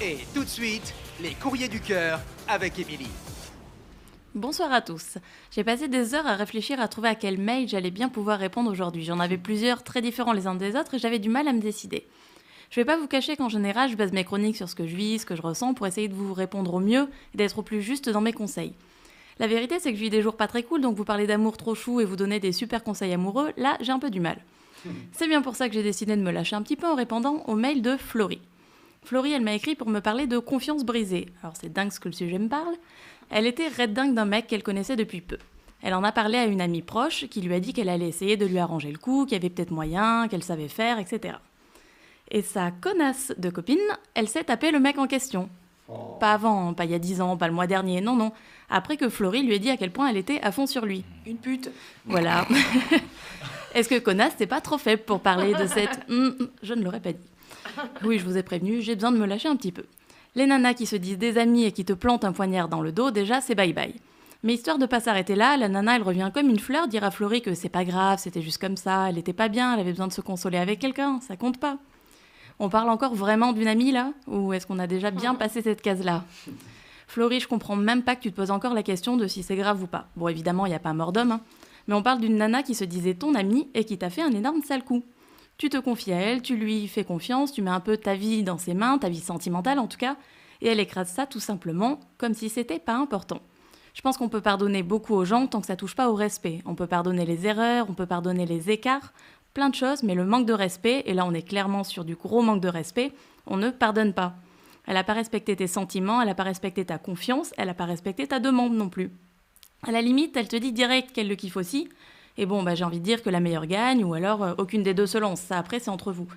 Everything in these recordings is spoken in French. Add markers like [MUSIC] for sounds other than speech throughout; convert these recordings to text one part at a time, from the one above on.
Et tout de suite, les courriers du cœur avec Émilie. Bonsoir à tous. J'ai passé des heures à réfléchir à trouver à quel mail j'allais bien pouvoir répondre aujourd'hui. J'en avais plusieurs très différents les uns des autres et j'avais du mal à me décider. Je vais pas vous cacher qu'en général, je base mes chroniques sur ce que je vis, ce que je ressens pour essayer de vous répondre au mieux et d'être au plus juste dans mes conseils. La vérité, c'est que je vis des jours pas très cool, donc vous parlez d'amour trop chou et vous donnez des super conseils amoureux, là, j'ai un peu du mal. C'est bien pour ça que j'ai décidé de me lâcher un petit peu en répondant au mail de Florie. Florie, elle m'a écrit pour me parler de confiance brisée. Alors c'est dingue ce que le sujet me parle. Elle était red dingue d'un mec qu'elle connaissait depuis peu. Elle en a parlé à une amie proche qui lui a dit qu'elle allait essayer de lui arranger le coup, qu'il y avait peut-être moyen, qu'elle savait faire, etc. Et sa connasse de copine, elle s'est tapé le mec en question. Pas avant, pas il y a dix ans, pas le mois dernier, non, non. Après que Florie lui ait dit à quel point elle était à fond sur lui. Une pute. Voilà. [LAUGHS] Est-ce que connasse, c'est pas trop faible pour parler de cette... [LAUGHS] Hum, hum, je ne l'aurais pas dit. Oui, je vous ai prévenu, j'ai besoin de me lâcher un petit peu. Les nanas qui se disent des amis et qui te plantent un poignard dans le dos, déjà, c'est bye bye. Mais histoire de pas s'arrêter là, la nana, elle revient comme une fleur dire à Florie que c'est pas grave, c'était juste comme ça, elle était pas bien, elle avait besoin de se consoler avec quelqu'un, ça compte pas. On parle encore vraiment d'une amie là Ou est-ce qu'on a déjà bien passé cette case-là? Florie, je comprends même pas que tu te poses encore la question de si c'est grave ou pas. Bon, évidemment, il n'y a pas mort d'homme, hein. mais on parle d'une nana qui se disait ton amie et qui t'a fait un énorme sale coup. Tu te confies à elle, tu lui fais confiance, tu mets un peu ta vie dans ses mains, ta vie sentimentale en tout cas, et elle écrase ça tout simplement comme si c'était pas important. Je pense qu'on peut pardonner beaucoup aux gens tant que ça touche pas au respect. On peut pardonner les erreurs, on peut pardonner les écarts, plein de choses, mais le manque de respect, et là on est clairement sur du gros manque de respect, on ne pardonne pas. Elle n'a pas respecté tes sentiments, elle n'a pas respecté ta confiance, elle n'a pas respecté ta demande non plus. À la limite, elle te dit direct qu'elle le kiffe aussi, et bon, bah, j'ai envie de dire que la meilleure gagne, ou alors euh, aucune des deux se lance, ça après c'est entre vous.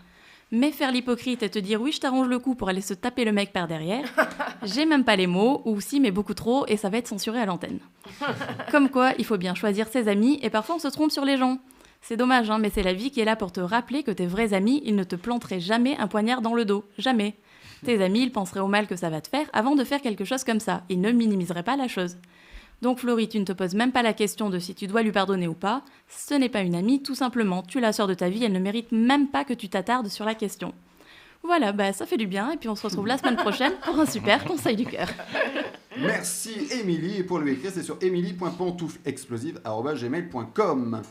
Mais faire l'hypocrite et te dire oui, je t'arrange le coup pour aller se taper le mec par derrière, [LAUGHS] j'ai même pas les mots, ou si, mais beaucoup trop, et ça va être censuré à l'antenne. [LAUGHS] Comme quoi, il faut bien choisir ses amis, et parfois on se trompe sur les gens. C'est dommage, hein, mais c'est la vie qui est là pour te rappeler que tes vrais amis, ils ne te planteraient jamais un poignard dans le dos. Jamais. Tes amis, ils penseraient au mal que ça va te faire avant de faire quelque chose comme ça. Ils ne minimiseraient pas la chose. Donc Florie, tu ne te poses même pas la question de si tu dois lui pardonner ou pas. Ce n'est pas une amie, tout simplement. Tu la sors de ta vie, elle ne mérite même pas que tu t'attardes sur la question. Voilà, bah ça fait du bien, et puis on se retrouve la semaine prochaine pour un super conseil du cœur. [LAUGHS] Merci Émilie. Et pour lui écrire, c'est sur émilie.pantouflexplosive.gmail.com.